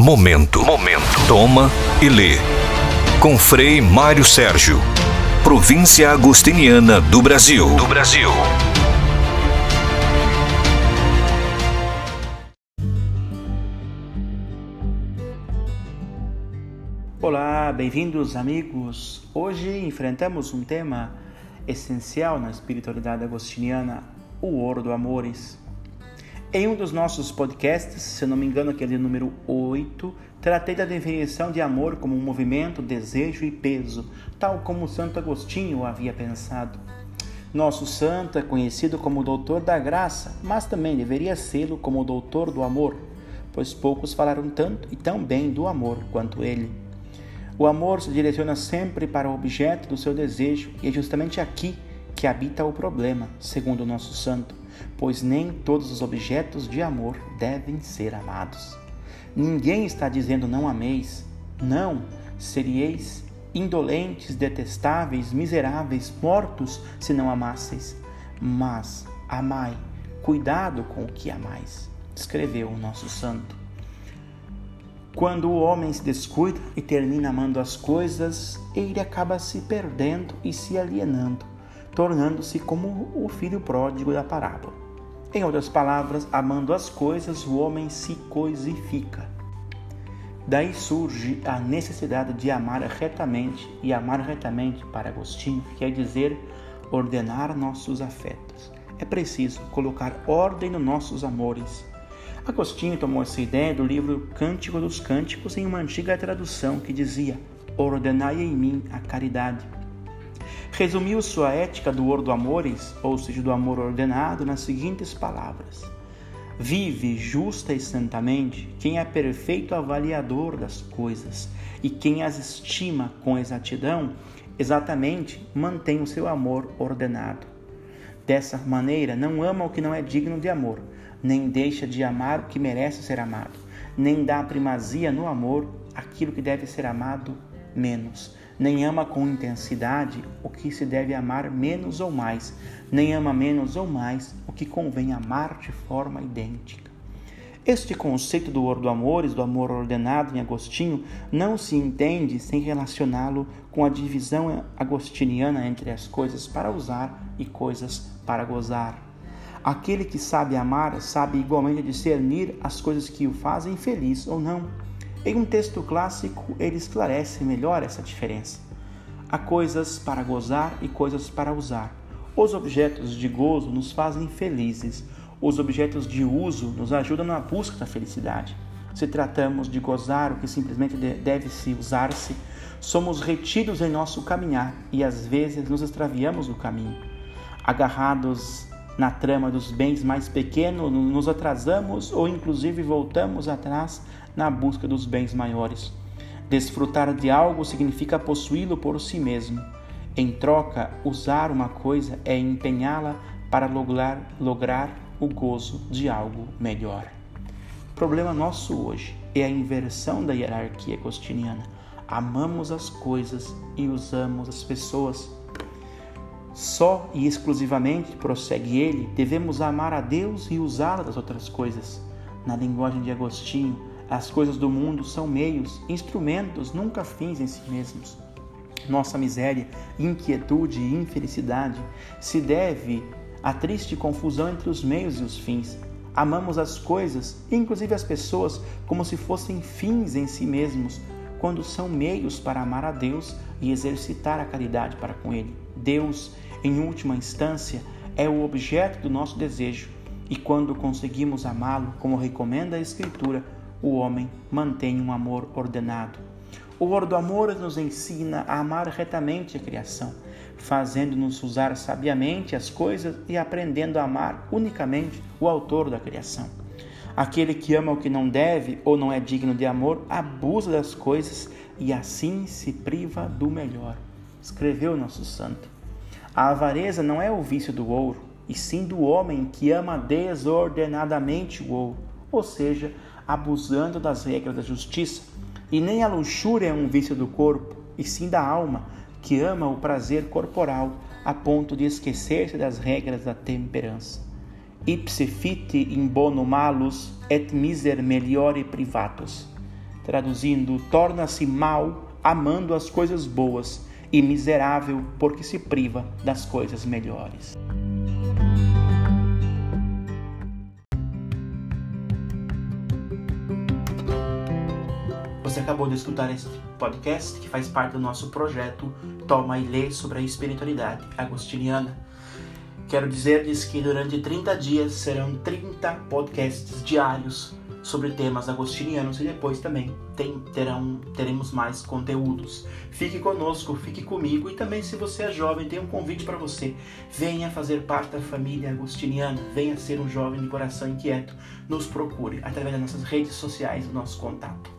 Momento. Momento. Toma e lê. Com Frei Mário Sérgio. Província Agostiniana do Brasil. Do Brasil. Olá, bem-vindos amigos. Hoje enfrentamos um tema essencial na espiritualidade agostiniana, o ouro do amores. Em um dos nossos podcasts, se não me engano, aquele número 8, tratei da definição de amor como um movimento, desejo e peso, tal como Santo Agostinho havia pensado. Nosso santo é conhecido como doutor da graça, mas também deveria sê-lo como doutor do amor, pois poucos falaram tanto e tão bem do amor quanto ele. O amor se direciona sempre para o objeto do seu desejo e é justamente aqui que habita o problema, segundo o nosso santo pois nem todos os objetos de amor devem ser amados. Ninguém está dizendo não ameis, não, serieis indolentes, detestáveis, miseráveis, mortos se não amasseis, mas amai, cuidado com o que amais, escreveu o nosso santo. Quando o homem se descuida e termina amando as coisas, ele acaba se perdendo e se alienando tornando-se como o filho pródigo da parábola. Em outras palavras, amando as coisas, o homem se coisifica. Daí surge a necessidade de amar retamente, e amar retamente, para Agostinho, quer dizer ordenar nossos afetos. É preciso colocar ordem nos nossos amores. Agostinho tomou essa ideia do livro Cântico dos Cânticos em uma antiga tradução que dizia: Ordenai em mim a caridade resumiu sua ética do ouro do amores, ou seja, do amor ordenado, nas seguintes palavras: Vive justa e santamente quem é perfeito avaliador das coisas, e quem as estima com exatidão, exatamente mantém o seu amor ordenado. Dessa maneira, não ama o que não é digno de amor, nem deixa de amar o que merece ser amado, nem dá primazia no amor aquilo que deve ser amado menos nem ama com intensidade o que se deve amar menos ou mais, nem ama menos ou mais o que convém amar de forma idêntica. Este conceito do amores, do amor ordenado em Agostinho, não se entende sem relacioná-lo com a divisão agostiniana entre as coisas para usar e coisas para gozar. Aquele que sabe amar sabe igualmente discernir as coisas que o fazem feliz ou não em um texto clássico, ele esclarece melhor essa diferença. Há coisas para gozar e coisas para usar. Os objetos de gozo nos fazem felizes. Os objetos de uso nos ajudam na busca da felicidade. Se tratamos de gozar o que simplesmente deve se usar-se, somos retidos em nosso caminhar e às vezes nos extraviamos do caminho. Agarrados na trama dos bens mais pequenos, nos atrasamos ou inclusive voltamos atrás na busca dos bens maiores. Desfrutar de algo significa possuí-lo por si mesmo. Em troca, usar uma coisa é empenhá-la para lograr, lograr o gozo de algo melhor. O problema nosso hoje é a inversão da hierarquia agostiniana. Amamos as coisas e usamos as pessoas só e exclusivamente, prossegue ele, devemos amar a Deus e usá-la das outras coisas. Na linguagem de Agostinho, as coisas do mundo são meios, instrumentos, nunca fins em si mesmos. Nossa miséria, inquietude e infelicidade se deve à triste confusão entre os meios e os fins. Amamos as coisas, inclusive as pessoas, como se fossem fins em si mesmos, quando são meios para amar a Deus e exercitar a caridade para com Ele. Deus em última instância, é o objeto do nosso desejo, e quando conseguimos amá-lo, como recomenda a Escritura, o homem mantém um amor ordenado. O ouro do amor nos ensina a amar retamente a criação, fazendo-nos usar sabiamente as coisas e aprendendo a amar unicamente o autor da criação. Aquele que ama o que não deve ou não é digno de amor abusa das coisas e assim se priva do melhor. Escreveu nosso santo. A avareza não é o vício do ouro, e sim do homem que ama desordenadamente o ouro, ou seja, abusando das regras da justiça. E nem a luxúria é um vício do corpo, e sim da alma, que ama o prazer corporal a ponto de esquecer-se das regras da temperança. Ipse fiti in bono malus et miser meliore privatus. traduzindo, torna-se mal amando as coisas boas e miserável porque se priva das coisas melhores. Você acabou de escutar este podcast que faz parte do nosso projeto Toma e Lê sobre a espiritualidade agostiniana. Quero dizer-lhes que durante 30 dias serão 30 podcasts diários sobre temas agostinianos e depois também tem, terão, teremos mais conteúdos. Fique conosco, fique comigo e também se você é jovem, tem um convite para você. Venha fazer parte da família agostiniana, venha ser um jovem de coração inquieto. Nos procure através das nossas redes sociais, o nosso contato.